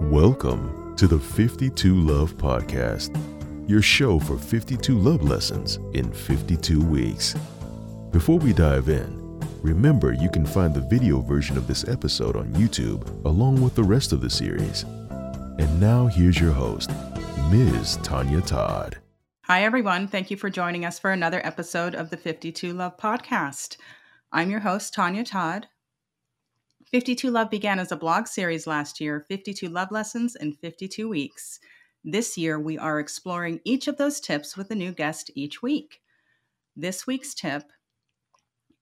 Welcome to the 52 Love Podcast, your show for 52 love lessons in 52 weeks. Before we dive in, remember you can find the video version of this episode on YouTube along with the rest of the series. And now here's your host, Ms. Tonya Todd. Hi, everyone. Thank you for joining us for another episode of the 52 Love Podcast. I'm your host, Tonya Todd. 52 Love began as a blog series last year 52 Love Lessons in 52 Weeks. This year, we are exploring each of those tips with a new guest each week. This week's tip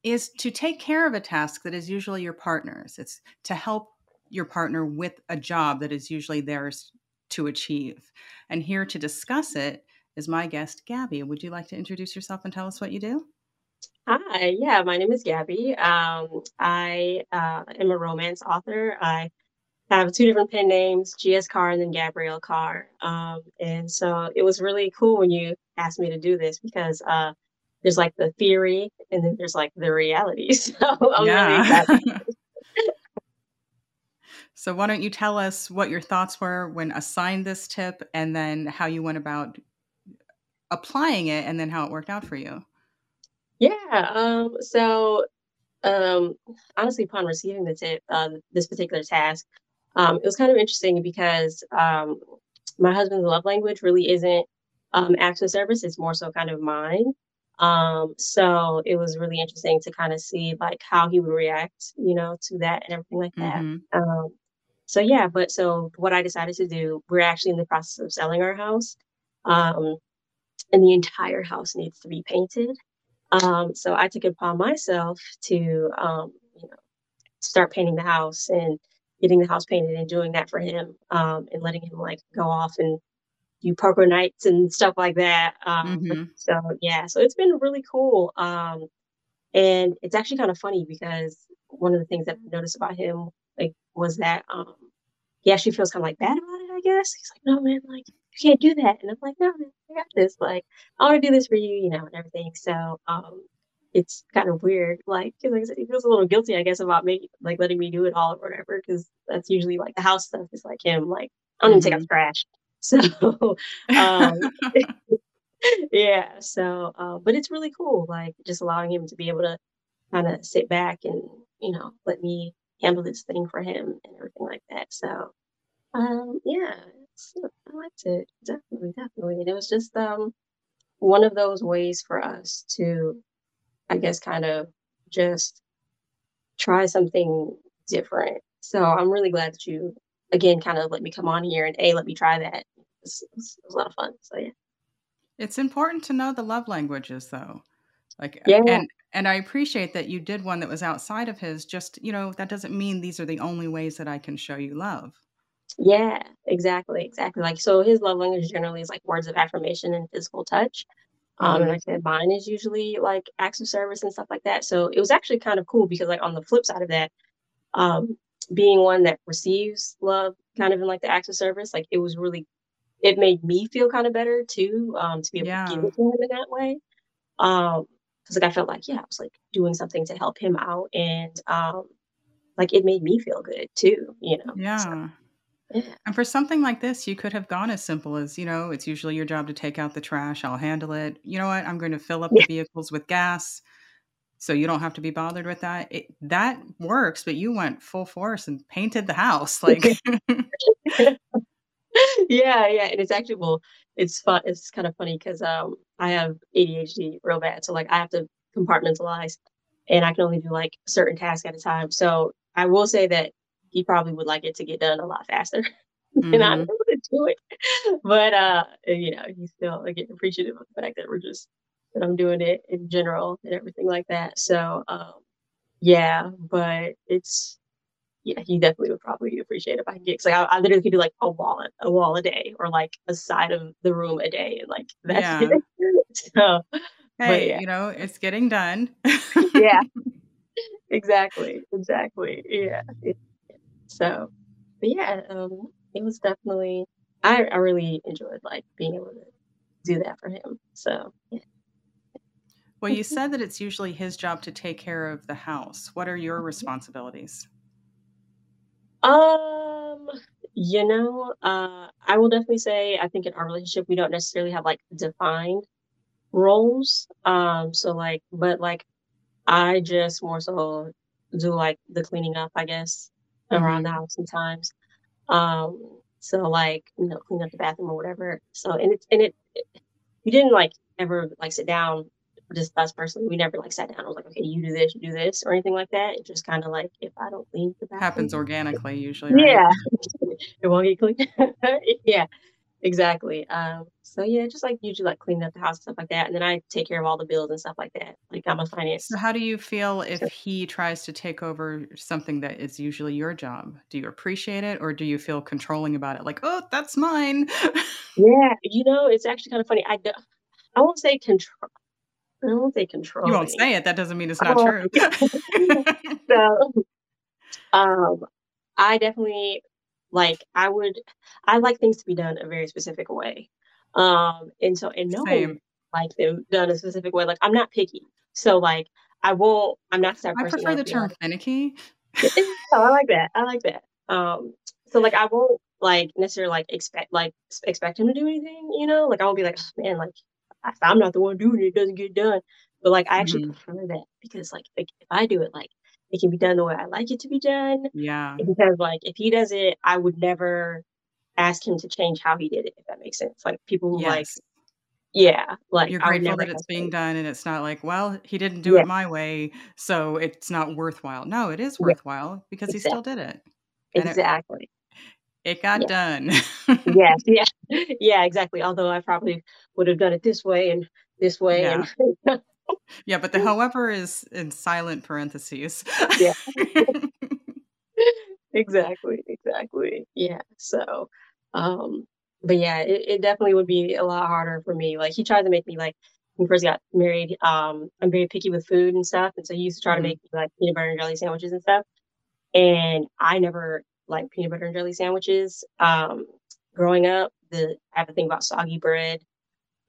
is to take care of a task that is usually your partner's. It's to help your partner with a job that is usually theirs to achieve. And here to discuss it is my guest, Gabby. Would you like to introduce yourself and tell us what you do? Hi, yeah, my name is Gabby. Um, I uh, am a romance author. I have two different pen names, GS Carr and then Gabrielle Carr. Um, and so it was really cool when you asked me to do this because uh, there's like the theory and then there's like the reality. So I'm Yeah. really so, why don't you tell us what your thoughts were when assigned this tip and then how you went about applying it and then how it worked out for you? Yeah. Um, so um, honestly, upon receiving the tip, uh, this particular task, um, it was kind of interesting because um, my husband's love language really isn't um, acts of service; it's more so kind of mine. Um, so it was really interesting to kind of see like how he would react, you know, to that and everything like that. hmm Um, so yeah, but so what I decided to do, we're actually in the process of selling our house, um, and the entire house needs to be painted. Um, so I took it upon myself to, um, you know, start painting the house and getting the house painted and doing that for him, um, and letting him like go off and do poker nights and stuff like that. Um, hmm so yeah, so it's been really cool. Um, and it's actually kind of funny because one of the things that I noticed about him, like, was that um, he actually feels kind of like bad about it. I guess he's like, "No, man, like you can't do that," and I'm like, "No, I got this. Like, I want to do this for you, you know, and everything." So, um, it's kind of weird, like I said, he feels a little guilty, I guess, about me like letting me do it all or whatever, because that's usually like the house stuff is like him. Like, I don't even take out the trash. So, um, yeah. So, uh, but it's really cool, like just allowing him to be able to kind of sit back and you know let me handle this thing for him and everything like that. So, um, yeah, I liked it definitely, definitely. And it was just um one of those ways for us to, I guess, kind of just try something different. So I'm really glad that you again kind of let me come on here and a let me try that. It was, it was, a lot of fun. So yeah, it's important to know the love languages, though. Like, yeah, and and I appreciate that you did one that was outside of his. Just you know, that doesn't mean these are the only ways that I can show you love. Yeah, exactly, exactly. Like so, his love language generally is like words of affirmation and physical touch. Um, and hmm like I said, mine is usually like acts of service and stuff like that. So it was actually kind of cool because like on the flip side of that, um, being one that receives love kind of in like the acts of service, like it was really it made me feel kind of better too, um, to be able to give it to him in that way. Um, because like I felt like, yeah, I was like doing something to help him out and um like it made me feel good too, you know. So yeah. yeah. And for something like this, you could have gone as simple as, you know, it's usually your job to take out the trash. I'll handle it. You know what? I'm going to fill up the vehicles with gas so you don't have to be bothered with that. It, that works, but you went full force and painted the house. Like, Yeah, yeah. And it's actually well, it's fun it's kind of funny because um I have ADHD real bad. So like I have to compartmentalize and I can only do like certain tasks at a time. So I will say that he probably would like it to get done a lot faster than I'm able to do it. But uh you know, he's still like appreciative of the fact that we're just that I'm doing it in general and everything like that. So um yeah, but it's yeah, he definitely would probably appreciate it if I could get 'cause, like, I I literally could do, like, a wall a wall a day or, like, a side of the room a day, and, like, that's it. yeah. So, but Hey, yeah. you know, it's getting done. Yeah, exactly, exactly, yeah, yeah. So, but yeah, um, it was definitely I I really enjoyed, like, being able to do that for him. So, yeah. well, you said that it's usually his job to take care of the house. What are your Mhm. responsibilities? Um, You know, uh, I will definitely say I think in our relationship we don't necessarily have like defined roles. Um, so like, but like I just more so do like the cleaning up, I guess, around the hmm house sometimes. Um, so like, you know, clean up the bathroom or whatever. So and it and it, it we didn't like ever like sit down just us personally. We never like sat down I was like, okay, you do this, you do this, or anything like that. It's just kind of like if I don't clean the bathroom, Happens organically, usually, right? yeah, it won't get clean. yeah, exactly. Um, so yeah, just like usually like cleaning up the house and stuff like that, and then I take care of all the bills and stuff like that. Like I'm a finance. So, how do you feel if he tries to take over something that is usually your job? Do you appreciate it or do you feel controlling about it? Like, oh, that's mine. yeah, you know, it's actually kind of funny. I I won't say control. I won't say control. you won't say it. That doesn't mean it's not Um, true. so um, I definitely like. I would. I like things to be done a very specific way. Um, and so and no Same. like them done a specific way, like I'm not picky. So like I won't. I'm not of I prefer the term like, finicky. oh, I like that. I like that. Um, so like I won't like necessarily like expect like expect him to do anything, you know? Like I won't be like, "Oh, man, like I'm not the one doing it, it doesn't get done. But like I actually Mhm. prefer that because like if if I do it, like it can be done the way I like it to be done. Yeah. Because like if he does it, I would never ask him to change how he did it, if that makes sense. Like people who like, yeah, like You're grateful never that it's being him. done and it's not like, well, he didn't do Yeah, it my way, so it's not worthwhile. No, it is yeah, worthwhile because he still did it. And it exactly. it got Yeah. done. Yes, yeah, yeah, exactly. Although I probably would have done it this way and this way and Yeah. But the however is in silent parentheses. yeah, exactly, exactly. Yeah. So, um, but yeah, it, it definitely would be a lot harder for me. Like he tried to make me like when we first got married, um, I'm very picky with food and stuff. And so he used to try to Mhm. make me like peanut butter and jelly sandwiches and stuff. And I never liked peanut butter and jelly sandwiches. Um, growing up, the I have a thing about soggy bread.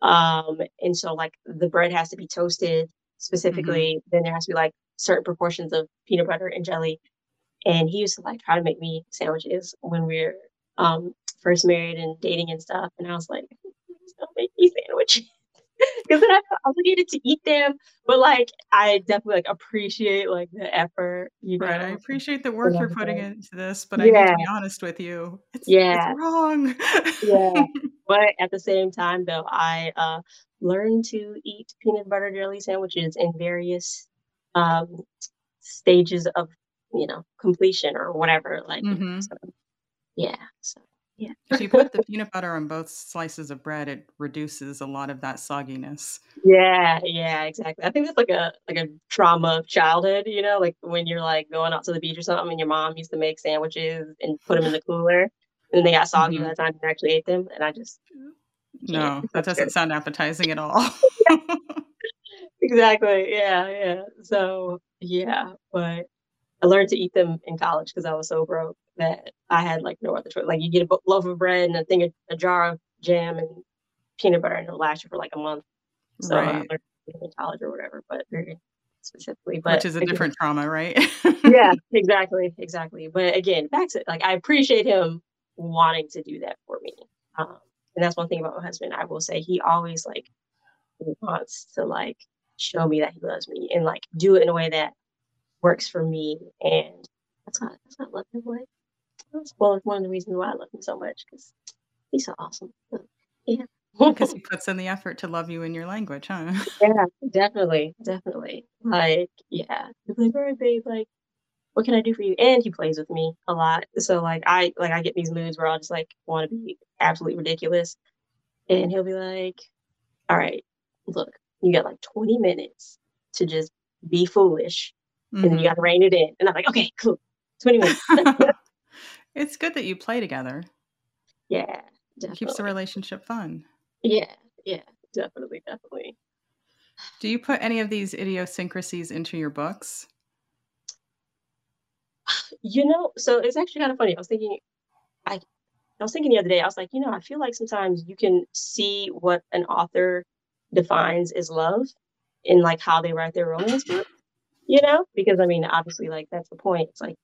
Um, and so like the bread has to be toasted Mhm. specifically. Then there has to be like certain proportions of peanut butter and jelly. And he used to like try to make me sandwiches when we were um first married and dating and stuff. And I was like, don't make me sandwiches. Because then I felt obligated to eat them. But like I definitely like appreciate like the effort, you Right, I appreciate the work you're putting into this, but I need to be honest with you. It's it's wrong. yeah. But at the same time though, I uh learned to eat peanut butter jelly sandwiches in various um stages of, you know, completion or whatever. Like, Mhm. so yeah. So yeah. If you put the peanut butter on both slices of bread, it reduces a lot of that sogginess. Yeah, yeah, exactly. I think that's like a like a trauma of childhood, you know, like when you're like going out to the beach or something and your mom used to make sandwiches and put them in the cooler and they got soggy by Mhm. the time you actually ate them. And I just. No, that doesn't sound appetizing at all. Exactly. Yeah, yeah. So yeah, but I learned to eat them in college because I was so broke that I had like no other choice. Like you get a loaf of bread and a thing, of, a jar of jam and peanut butter, and it'll last you for like a month. So I Right, learned in college or whatever, but very specifically. But which is a again, different trauma, right? yeah, exactly, exactly. But again, back to like I appreciate him wanting to do that for me. Um, and that's one thing about my husband. I will say he always like wants to like show me that he loves me and like do it in a way that works for me. And that's not that's not him. Like well, it's one of the reasons why I love him so much because he's so awesome. Yeah. Because he puts in the effort to love you in your language, huh? yeah, definitely, definitely. Like, yeah. He's like, all right, babe, like what can I do for you? And he plays with me a lot. So like I like I get these moods where I'll just like want to be absolutely ridiculous. And he'll be like, All right, look, you got like 20 minutes to just be foolish and then you Mhm. gotta rein it in. And I'm like, okay, cool. 20 minutes. It's good that you play together. yeah, Keeps the relationship fun. Yeah, yeah, definitely, definitely. Do you put any of these idiosyncrasies into your books? You know, so it's actually kind of funny. I was thinking I I was thinking the other day, I was like, you know, I feel like sometimes you can see what an author defines as love in like how they write their romance book, you know? Because I mean, obviously like that's the point. It's like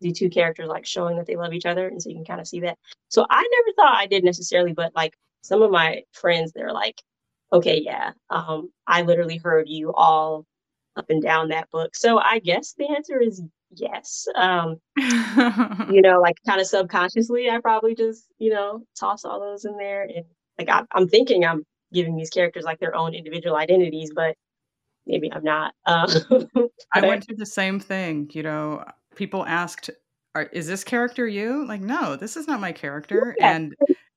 the two characters like showing that they love each other, and so you can kind of see that. So I never thought I did necessarily, but like some of my friends, they're like, okay, yeah, um, I literally heard you all up and down that book. So I guess the answer is yes. Um, you know, like kind of subconsciously, I probably just, you know, toss all those in there. And like, I, I'm thinking I'm giving these characters like their own individual identities, but maybe I'm not. Um, I went through the same thing. You know, people asked, "Is this character you?" Like, no, this is not my character. Yeah. And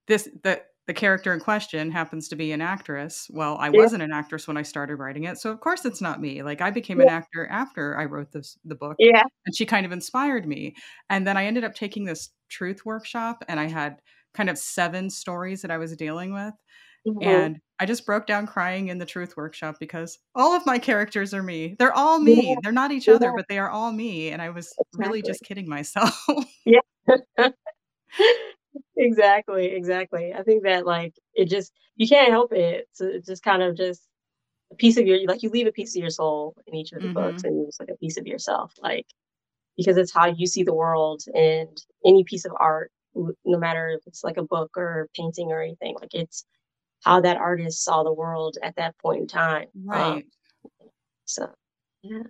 this the the character in question happens to be an actress. Well, I yeah. wasn't an actress when I started writing it, so of course it's not me. Like I became yeah. an actor after I wrote this the book. Yeah. And she kind of inspired me. And then I ended up taking this truth workshop and I had kind of seven stories that I was dealing with. Mm-hmm. And I just broke down crying in the truth workshop because all of my characters are me. They're all me. Yeah. They're not each other, but they are all me. And I was exactly. really just kidding myself. yeah. exactly, exactly. I think that like it just you can't help it. So it's just kind of just a piece of your like you leave a piece of your soul in each of the mm-hmm. books and it's like a piece of yourself. Like because it's how you see the world and any piece of art, no matter if it's like a book or painting or anything, like it's how that artist saw the world at that point in time. Um, right. Um, so yeah.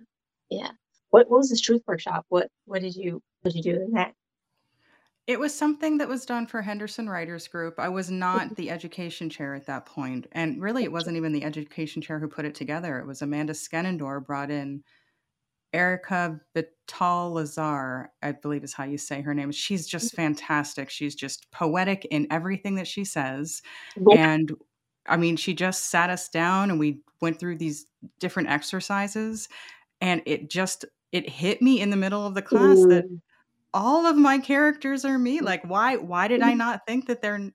Yeah. What, what was this truth workshop? What what did you what did you do in that? It was something that was done for Henderson Writers Group. I was not the education chair at that point, and really, it wasn't even the education chair who put it together. It was Amanda Skenandore brought in Erica Vital-Lazare, I believe is how you say her name. She's just mm-hmm. fantastic. She's just poetic in everything that she says. And I mean, she just sat us down and we went through these different exercises and it just it hit me in the middle of the class that all of my characters are me. Like, why why did I mm-hmm. not think that they're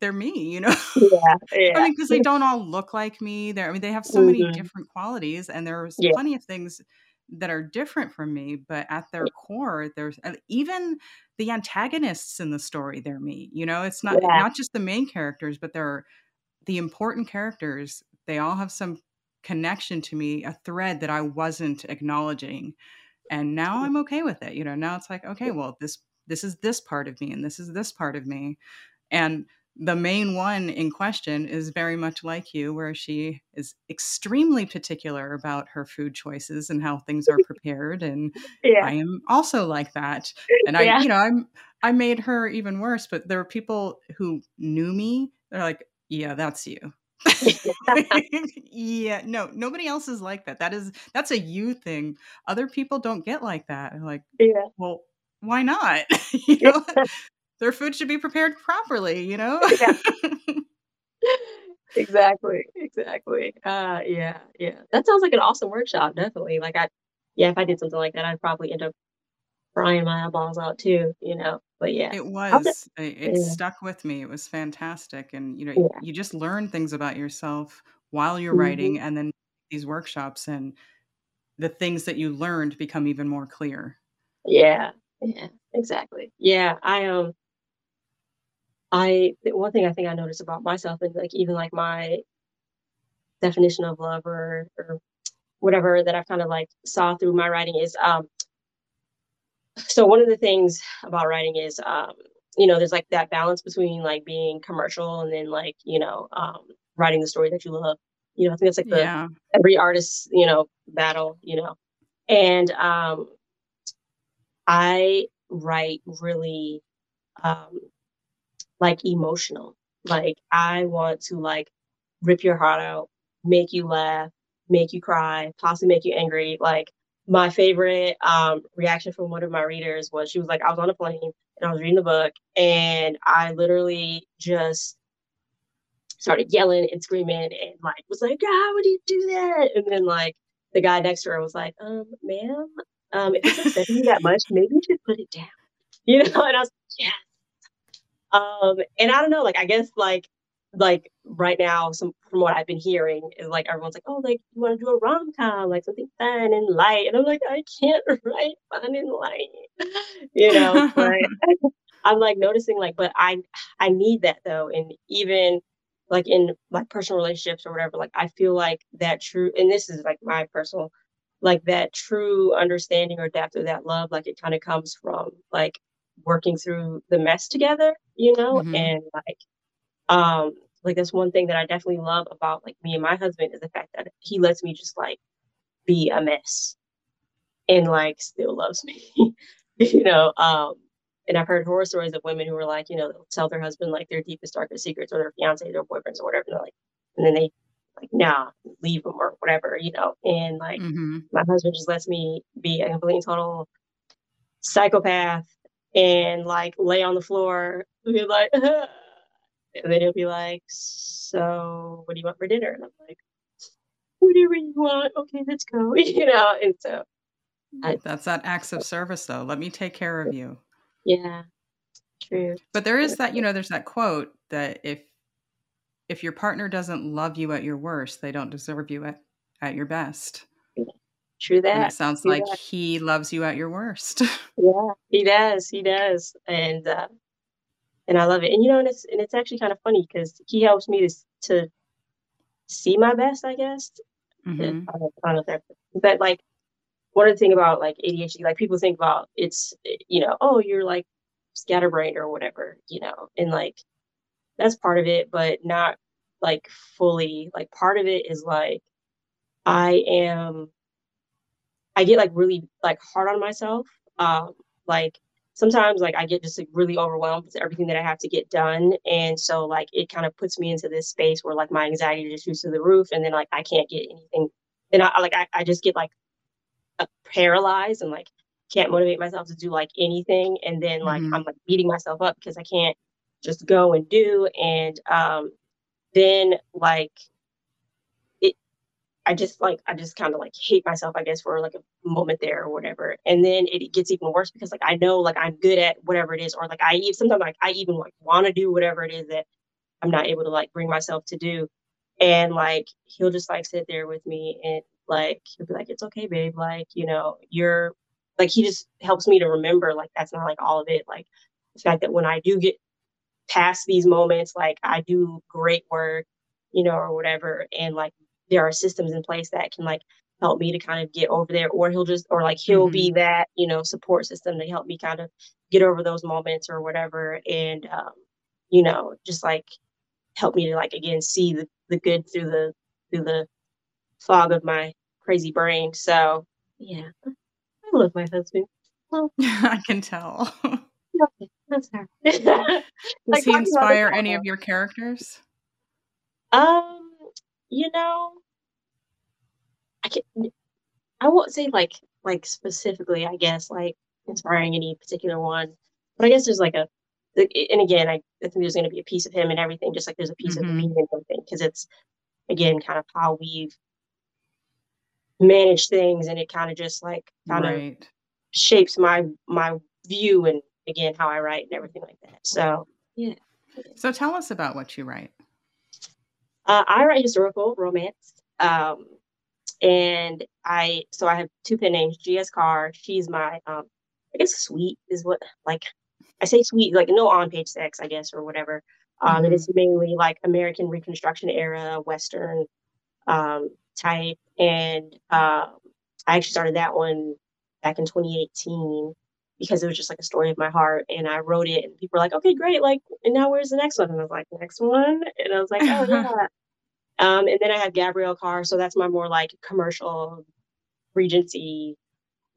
they're me? You know? Yeah, yeah. I mean, because they don't all look like me. They're I mean, they have so many mm-hmm. different qualities, and there's yeah. plenty of things that are different from me. But at their core, there's uh, even the antagonists in the story. They're me. You know, it's not yeah. not just the main characters, but they're the important characters. They all have some connection to me, a thread that I wasn't acknowledging and now i'm okay with it you know now it's like okay well this this is this part of me and this is this part of me and the main one in question is very much like you where she is extremely particular about her food choices and how things are prepared and yeah. i am also like that and i yeah. you know i'm i made her even worse but there were people who knew me they're like yeah that's you yeah, no, nobody else is like that. That is that's a you thing. Other people don't get like that. like, yeah. well, why not? you know, their food should be prepared properly, you know? yeah. exactly. Exactly. Uh yeah, yeah. That sounds like an awesome workshop, definitely. Like I yeah, if I did something like that, I'd probably end up frying my eyeballs out too, you know. But yeah, it was. It, it yeah. stuck with me. It was fantastic, and you know, yeah. you just learn things about yourself while you're mm-hmm. writing, and then these workshops and the things that you learned become even more clear. Yeah, yeah, exactly. Yeah, I um, I one thing I think I noticed about myself and like even like my definition of love or or whatever that I've kind of like saw through my writing is um so one of the things about writing is um, you know there's like that balance between like being commercial and then like you know um, writing the story that you love you know i think that's like the yeah. every artist you know battle you know and um i write really um like emotional like i want to like rip your heart out make you laugh make you cry possibly make you angry like my favorite um, reaction from one of my readers was she was like, I was on a plane and I was reading the book and I literally just started yelling and screaming and like was like, "God, would you do that?" And then like the guy next to her was like, "Um, ma'am, um, if it's upsetting you that much, maybe you should put it down." You know, and I was. Um, and I don't know, like I guess like like right now, some from what I've been hearing is like everyone's like, oh, like you want to do a rom com, like something fun and light, and I'm like, I can't write fun and light, you know. but I'm like noticing like, but I I need that though, and even like in like personal relationships or whatever, like I feel like that true, and this is like my personal like that true understanding or depth of that love, like it kind of comes from like working through the mess together, you know, mm-hmm. and like um like that's one thing that I definitely love about like me and my husband is the fact that he lets me just like be a mess and like still loves me. you know, um and I've heard horror stories of women who are like, you know, they'll tell their husband like their deepest, darkest secrets or their fiance, their boyfriends or whatever. And, like, and then they like, nah, leave them or whatever, you know. And like mm-hmm. my husband just lets me be a complete total psychopath and like lay on the floor and be like, and then he'll be like, so what do you want for dinner? And I'm like, whatever you want. Okay, let's go. you know, and so I, that's that acts of service though. Let me take care of you. Yeah. True. But there is that, you know, there's that quote that if if your partner doesn't love you at your worst, they don't deserve you at, at your best. True that. And it sounds True like that. he loves you at your worst. yeah, he does. He does. And uh and I love it. And you know, and it's and it's actually kind of funny because he helps me to to see my best, I guess. Mm-hmm. I, don't, I know that, but like one of the thing about like ADHD, like people think about it's you know, oh, you're like scatterbrained or whatever, you know, and like that's part of it, but not like fully. Like part of it is like I am I get like really like hard on myself. Um like sometimes like I get just like really overwhelmed with everything that I have to get done. And so like it kind of puts me into this space where like my anxiety just shoots to the roof and then like I can't get anything. Then I like I, I just get like uh, paralyzed and like can't motivate myself to do like anything. And then like mm-hmm. I'm like beating myself up because I can't just go and do. And um then like I just like I just kind of like hate myself, I guess, for like a moment there or whatever. And then it gets even worse because like I know like I'm good at whatever it is, or like I even sometimes like I even like want to do whatever it is that I'm not able to like bring myself to do. And like he'll just like sit there with me and like he'll be like, It's okay, babe. Like, you know, you're like he just helps me to remember like that's not like all of it. Like the fact that when I do get past these moments, like I do great work, you know, or whatever. And like there are systems in place that can like help me to kind of get over there or he'll just or like he'll mm-hmm. be that you know support system to help me kind of get over those moments or whatever and um, you know just like help me to like again see the, the good through the through the fog of my crazy brain so yeah. I love my husband. Well, i can tell. Okay, that's her. does he inspire any of your characters? Um you know, I can I won't say like like specifically, I guess, like inspiring any particular one. But I guess there's like a and again, I, I think there's going to be a piece of him and everything, just like there's a piece mm-hmm. of me and everything, because it's again kind of how we've managed things, and it kind of just like kind right. of shapes my my view and again how I write and everything like that. So yeah. So tell us about what you write. Uh, I write historical romance. Um, and I, so I have two pen names, GS Carr. She's my, um, I guess sweet is what, like, I say sweet, like no on page sex, I guess, or whatever. Um, mm-hmm. And it's mainly like American Reconstruction era, Western um, type. And um, I actually started that one back in 2018 because it was just like a story of my heart and I wrote it and people were like, okay, great. Like, and now where's the next one? And I was like, next one. And I was like, oh yeah. Um, and then I have Gabrielle Carr. So that's my more like commercial regency,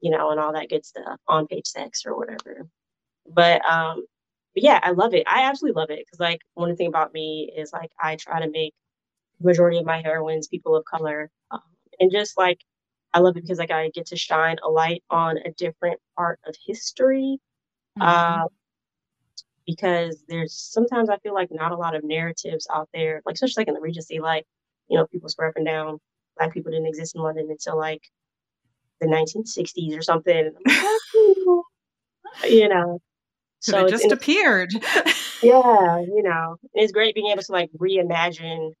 you know, and all that good stuff on page sex or whatever. But, um, but yeah, I love it. I absolutely love it. Cause like one thing about me is like, I try to make majority of my heroines people of color um, and just like I love it because like I get to shine a light on a different part of history. Mm-hmm. Um, because there's sometimes I feel like not a lot of narratives out there, like especially like in the Regency, like you know people swear up and down black people didn't exist in London until like the 1960s or something. you know, so it just appeared. yeah, you know, it's great being able to like reimagine,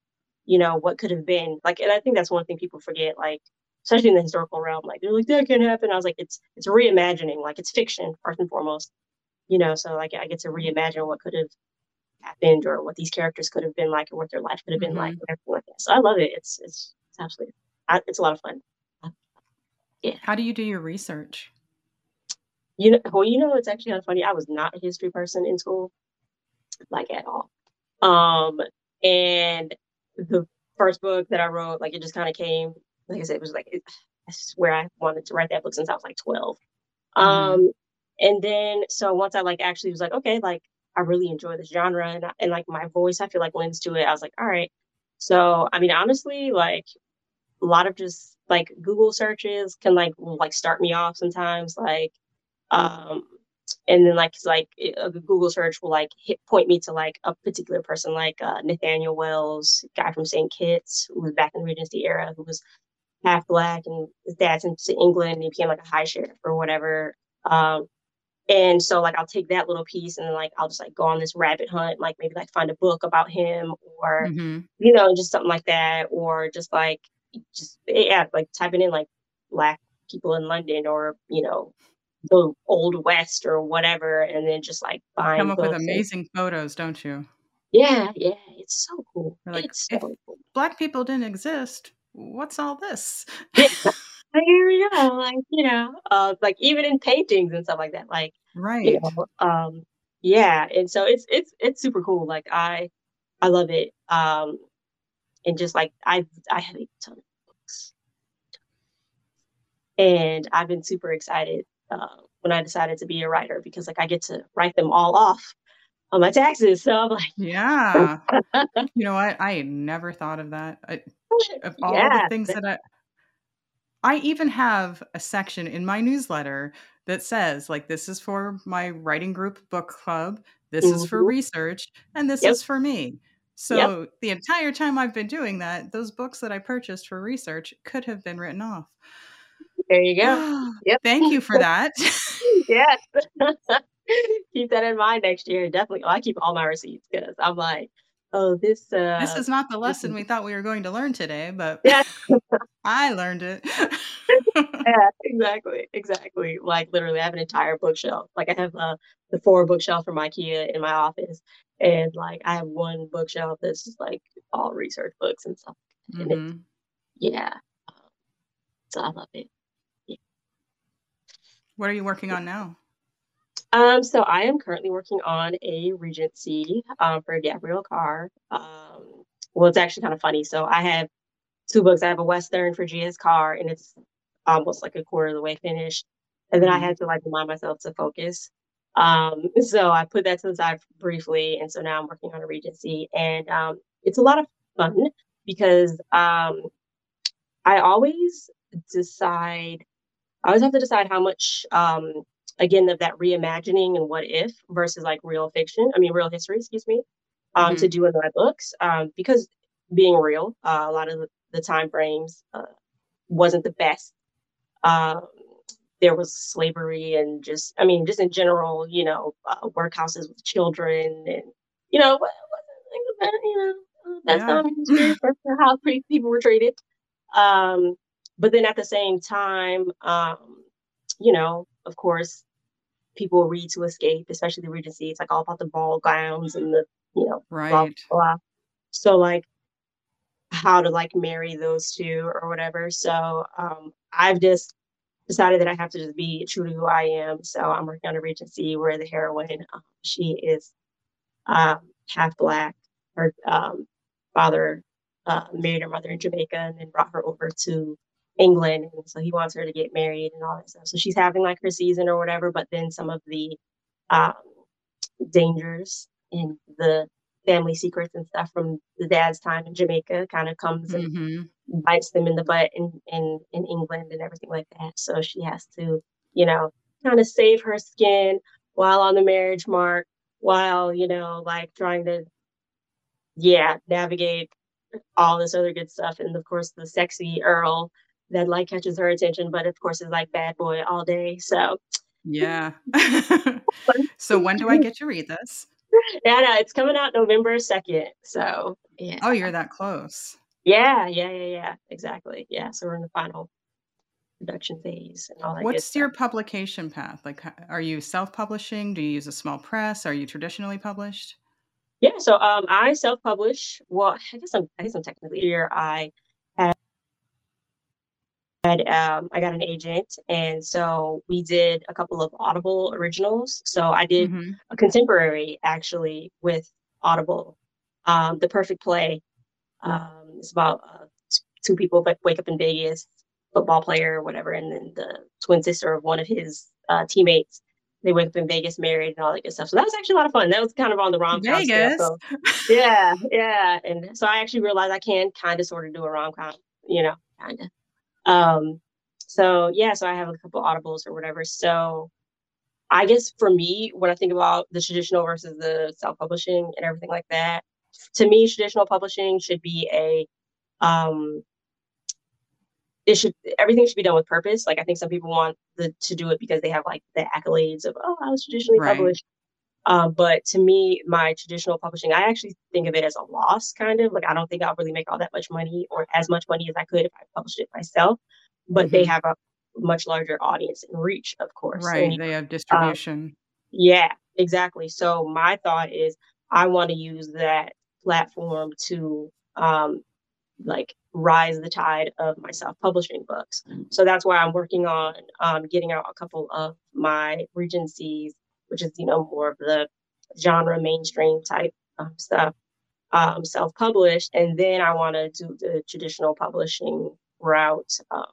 you know, what could have been like, and I think that's one thing people forget, like especially in the historical realm. Like they're like that can't happen. I was like, it's it's reimagining. Like it's fiction first and foremost. You know, so like I get to reimagine what could have happened or what these characters could have been like or what their life could have been mm-hmm. like like that. So I love it. It's it's it's absolutely it's a lot of fun. Yeah. How do you do your research? You know, well, you know, it's actually kind of funny. I was not a history person in school, like at all. Um, and the first book that I wrote, like it just kind of came. Like I said, it was like it, I swear I wanted to write that book since I was like 12. Mhm. Um, and then so once I like actually was like, okay, like I really enjoy this genre and and like my voice, I feel like lends to it. I was like, all right. So I mean, honestly, like a lot of just like Google searches can like like start me off sometimes. Like um and then like like a Google search will like hit point me to like a particular person like uh, Nathaniel Wells, guy from St. Kitts, who was back in the Regency era, who was half black and his dad's into England and he became like a high sheriff or whatever. Um and so like I'll take that little piece and then like I'll just like go on this rabbit hunt, like maybe like find a book about him or Mhm. you know, just something like that, or just like just yeah, like typing in like black people in London or you know the old west or whatever, and then just like Come up with books. And, amazing photos, don't you? yeah, yeah, it's so cool. Like, It's if so cool. black people didn't exist, what's all this? Yeah, like, here we go. Like you know, uh, like even in paintings and stuff like that. Like you Right. know, um, yeah, and so it's it's it's super cool. Like I I love it. Um, and just like I I have a ton of books. and I've been super excited uh, when I decided to be a writer because like I get to write them all off on my taxes. So I'm like, Yeah. You know what? I had never thought of that. I, of all the things that I I even have a section in my newsletter that says like this is for my writing group book club, this is for mhm, research, and this yep, is for me. yep. So the entire time I've been doing that, those books that I purchased for research could have been written off. There you go. Yep. Thank you for that. yes. keep that in mind next year. Definitely. Oh, I keep all my receipts because I'm like, oh, this. this uh is not the lesson we thought we were going to learn today, but Yeah. I learned it. yeah, exactly, exactly. Like literally, I have an entire bookshelf. Like I have uh, the four bookshelf from IKEA in my office, and like I have one bookshelf that's just like all research books and stuff. And it's Mhm. yeah, so I love it. Yeah. What are you working on now? Um, so I am currently working on a Regency um, for Gabrielle Carr. Um, well, it's actually kind of funny. So I have two books. I have a Western for G.S. Carr, and it's almost like a quarter of the way finished. And then I Mhm. had to like remind myself to focus. Um, so I put that to the side briefly, and so now I'm working on a Regency, and um, it's a lot of fun because um, I always decide. I always have to decide how much, um, again, of that reimagining and what if versus like real fiction. I mean, real history, excuse me, um, to Mhm. do in my books. Um, because being real, uh, a lot of the, time frames uh, wasn't the best. Um, there was slavery and just, I mean, just in general, you know, uh, workhouses with children and, you know, you know, that's Yeah. not history for for how people were treated. Um, but then at the same time, um, you know, of course, people read to escape, especially the Regency. It's like all about the ball gowns and the, you know, blah, Right. blah. So like how to like marry those two or whatever. So um, I've just decided that I have to just be true to who I am. So I'm working on a Regency where the heroine, um, she is um, half black. Her um, father uh, married her mother in Jamaica and then brought her over to England. And so he wants her to get married and all that stuff. So she's having like her season or whatever, but then some of the um, dangers in the family secrets and stuff from the dad's time in Jamaica kind of comes and Mhm. bites them in the butt in, in, in England and everything like that. So she has to, you know, kind of save her skin while on the marriage mark, while, you know, like trying to, yeah, navigate all this other good stuff. And of course, the sexy Earl that like catches her attention, but of course is like bad boy all day. So Yeah. so when do I get to read this? yeah, no, it's coming out November 2nd. So yeah. Oh, you're that close. Yeah, yeah, yeah, yeah. Exactly. Yeah. So we're in the final production phase and all that What's your publication path? Like, are you self-publishing? Do you use a small press? Are you traditionally published? Yeah, so um I self-publish. Well, I guess I'm I guess I'm technically here. I um, I got an agent, and so we did a couple of Audible originals. So I did mm-hmm. a contemporary actually with Audible, um, The Perfect Play. Um, it's about uh, two people that wake up in Vegas, football player or whatever, and then the twin sister of one of his uh, teammates. They wake up in Vegas married and all that good stuff. So that was actually a lot of fun. That was kind of on the rom com. So, yeah, yeah. And so I actually realized I can kind of sort of do a rom com, you know, kind of. Um, so yeah, so I have a couple audibles or whatever. So I guess for me, when I think about the traditional versus the self-publishing and everything like that, to me, traditional publishing should be a um it should everything should be done with purpose. Like I think some people want the, to do it because they have like the accolades of oh I was traditionally right. published. Um, but to me, my traditional publishing, I actually think of it as a loss, kind of like I don't think I'll really make all that much money or as much money as I could if I published it myself. But mm-hmm. they have a much larger audience and reach, of course. Right, and, they have um, distribution. Um, yeah, exactly. So my thought is, I want to use that platform to um, like rise the tide of my self-publishing books. So that's why I'm working on um, getting out a couple of my regencies which is you know more of the genre mainstream type um, stuff, um, self-published, and then I want to do the traditional publishing route um,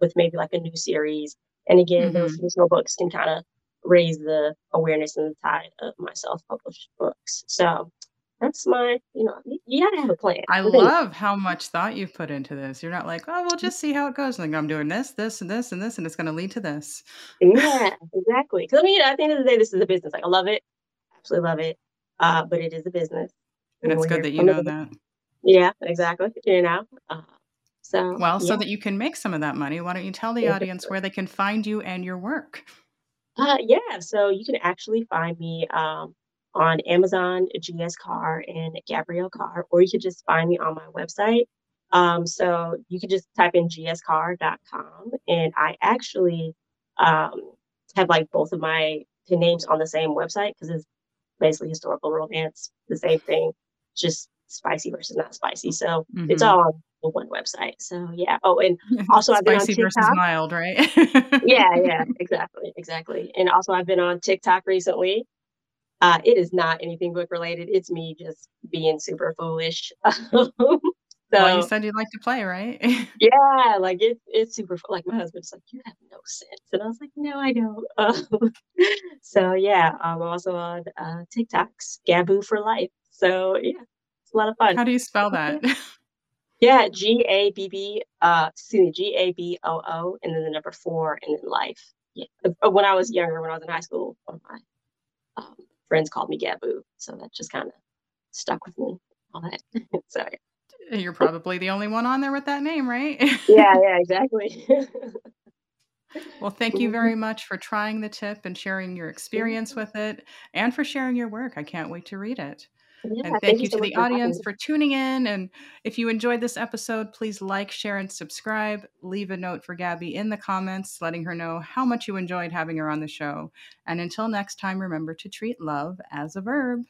with maybe like a new series. And again, mm-hmm. those traditional books can kind of raise the awareness and the tide of my self-published books. So that's my, you know, you got to have a plan. I love how much thought you've put into this. You're not like, oh, we'll just see how it goes. Like, I'm doing this, this, and this, and this, and it's going to lead to this. Yeah, exactly. Because I mean, at the end of the day, this is a business. Like, I love it, absolutely love it. Uh, but it is a business. And it's good that you know that. Yeah, exactly. You know, uh, so well, yeah. so that you can make some of that money. Why don't you tell the audience where they can find you and your work? Uh, yeah, so you can actually find me um, on Amazon, GS Carr and Gabrielle Carr, or you could just find me on my website. Um, so you could just type in gscarr.com, and I actually um, have like both of my names on the same website because it's basically historical romance, the same thing, just spicy versus not spicy. So mm-hmm. it's all on the one website. So yeah. Oh, and also I've been on TikTok. versus mild, right? yeah, yeah, exactly, exactly. And also I've been on TikTok recently. Uh, it is not anything book related. It's me just being super foolish. so well, you said you'd like to play, right? yeah, like it's it's super. Like my husband's like, you have no sense, and I was like, no, I don't. Um, so yeah, I'm also on uh, TikToks, Gaboo for life. So yeah, it's a lot of fun. How do you spell that? yeah, G A B B. Uh, excuse me, G A B O O, and then the number four, and then life. Yeah, uh, when I was younger, when I was in high school, one of my um, friends called me Gaboo. So that just kind of stuck with me. All that. so yeah. You're probably the only one on there with that name, right? yeah, yeah, exactly. well, thank you very much for trying the tip and sharing your experience with it and for sharing your work. I can't wait to read it. Yeah, and thank, thank you, you so to the audience for tuning in. And if you enjoyed this episode, please like, share, and subscribe. Leave a note for Gabby in the comments, letting her know how much you enjoyed having her on the show. And until next time, remember to treat love as a verb.